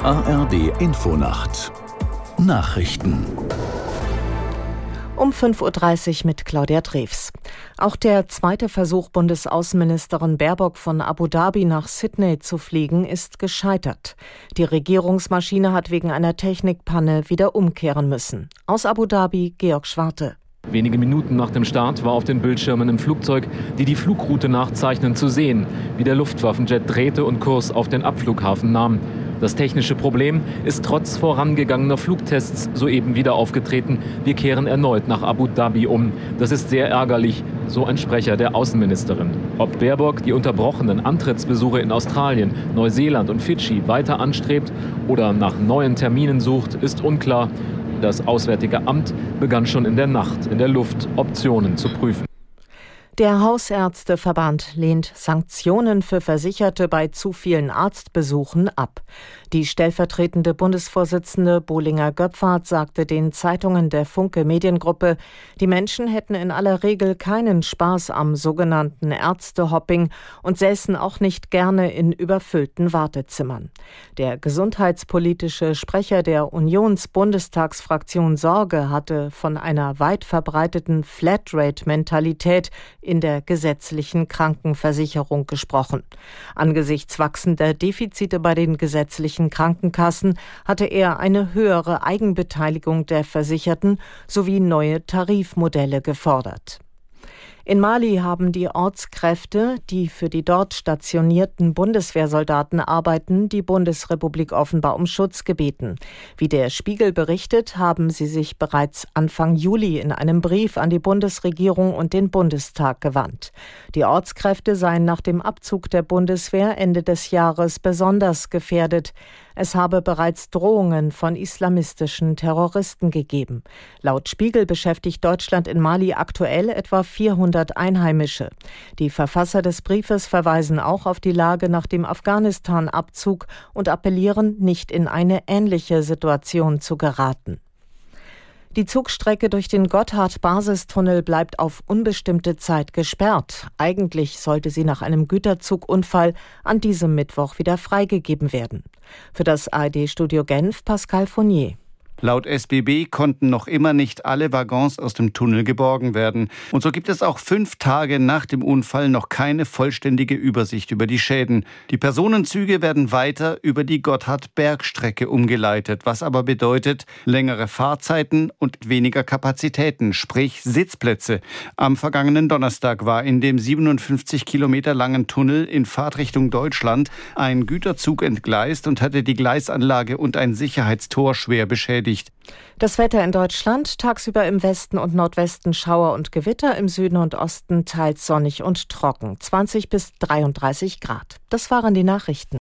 Die ARD Infonacht Nachrichten um 5.30 Uhr mit Claudia Treves. Auch der zweite Versuch, Bundesaußenministerin Baerbock von Abu Dhabi nach Sydney zu fliegen, ist gescheitert. Die Regierungsmaschine hat wegen einer Technikpanne wieder umkehren müssen. Aus Abu Dhabi Georg Schwarte. Wenige Minuten nach dem Start war auf den Bildschirmen im Flugzeug, die die Flugroute nachzeichnen, zu sehen, wie der Luftwaffenjet drehte und Kurs auf den Abflughafen nahm. Das technische Problem ist trotz vorangegangener Flugtests soeben wieder aufgetreten. Wir kehren erneut nach Abu Dhabi um. Das ist sehr ärgerlich, so ein Sprecher der Außenministerin. Ob Baerbock die unterbrochenen Antrittsbesuche in Australien, Neuseeland und Fidschi weiter anstrebt oder nach neuen Terminen sucht, ist unklar. Das Auswärtige Amt begann schon in der Nacht in der Luft Optionen zu prüfen. Der Hausärzteverband lehnt Sanktionen für Versicherte bei zu vielen Arztbesuchen ab. Die stellvertretende Bundesvorsitzende Bollinger Göpfert sagte den Zeitungen der Funke Mediengruppe, die Menschen hätten in aller Regel keinen Spaß am sogenannten Ärztehopping und säßen auch nicht gerne in überfüllten Wartezimmern. Der gesundheitspolitische Sprecher der Unionsbundestagsfraktion Sorge hatte von einer weit verbreiteten Flatrate-Mentalität in der gesetzlichen Krankenversicherung gesprochen. Angesichts wachsender Defizite bei den gesetzlichen Krankenkassen hatte er eine höhere Eigenbeteiligung der Versicherten sowie neue Tarifmodelle gefordert. In Mali haben die Ortskräfte, die für die dort stationierten Bundeswehrsoldaten arbeiten, die Bundesrepublik offenbar um Schutz gebeten. Wie der Spiegel berichtet, haben sie sich bereits Anfang Juli in einem Brief an die Bundesregierung und den Bundestag gewandt. Die Ortskräfte seien nach dem Abzug der Bundeswehr Ende des Jahres besonders gefährdet. Es habe bereits Drohungen von islamistischen Terroristen gegeben. Laut Spiegel beschäftigt Deutschland in Mali aktuell etwa 400 Einheimische. Die Verfasser des Briefes verweisen auch auf die Lage nach dem Afghanistan-Abzug und appellieren, nicht in eine ähnliche Situation zu geraten. Die Zugstrecke durch den Gotthard-Basistunnel bleibt auf unbestimmte Zeit gesperrt. Eigentlich sollte sie nach einem Güterzugunfall an diesem Mittwoch wieder freigegeben werden. Für das ARD-Studio Genf Pascal Fournier. Laut SBB konnten noch immer nicht alle Waggons aus dem Tunnel geborgen werden. Und so gibt es auch fünf Tage nach dem Unfall noch keine vollständige Übersicht über die Schäden. Die Personenzüge werden weiter über die Gotthard-Bergstrecke umgeleitet, was aber bedeutet längere Fahrzeiten und weniger Kapazitäten, sprich Sitzplätze. Am vergangenen Donnerstag war in dem 57 Kilometer langen Tunnel in Fahrtrichtung Deutschland ein Güterzug entgleist und hatte die Gleisanlage und ein Sicherheitstor schwer beschädigt beschädigt. Das Wetter in Deutschland tagsüber im Westen und Nordwesten Schauer und Gewitter, im Süden und Osten teils sonnig und trocken, 20 bis 33 Grad. Das waren die Nachrichten.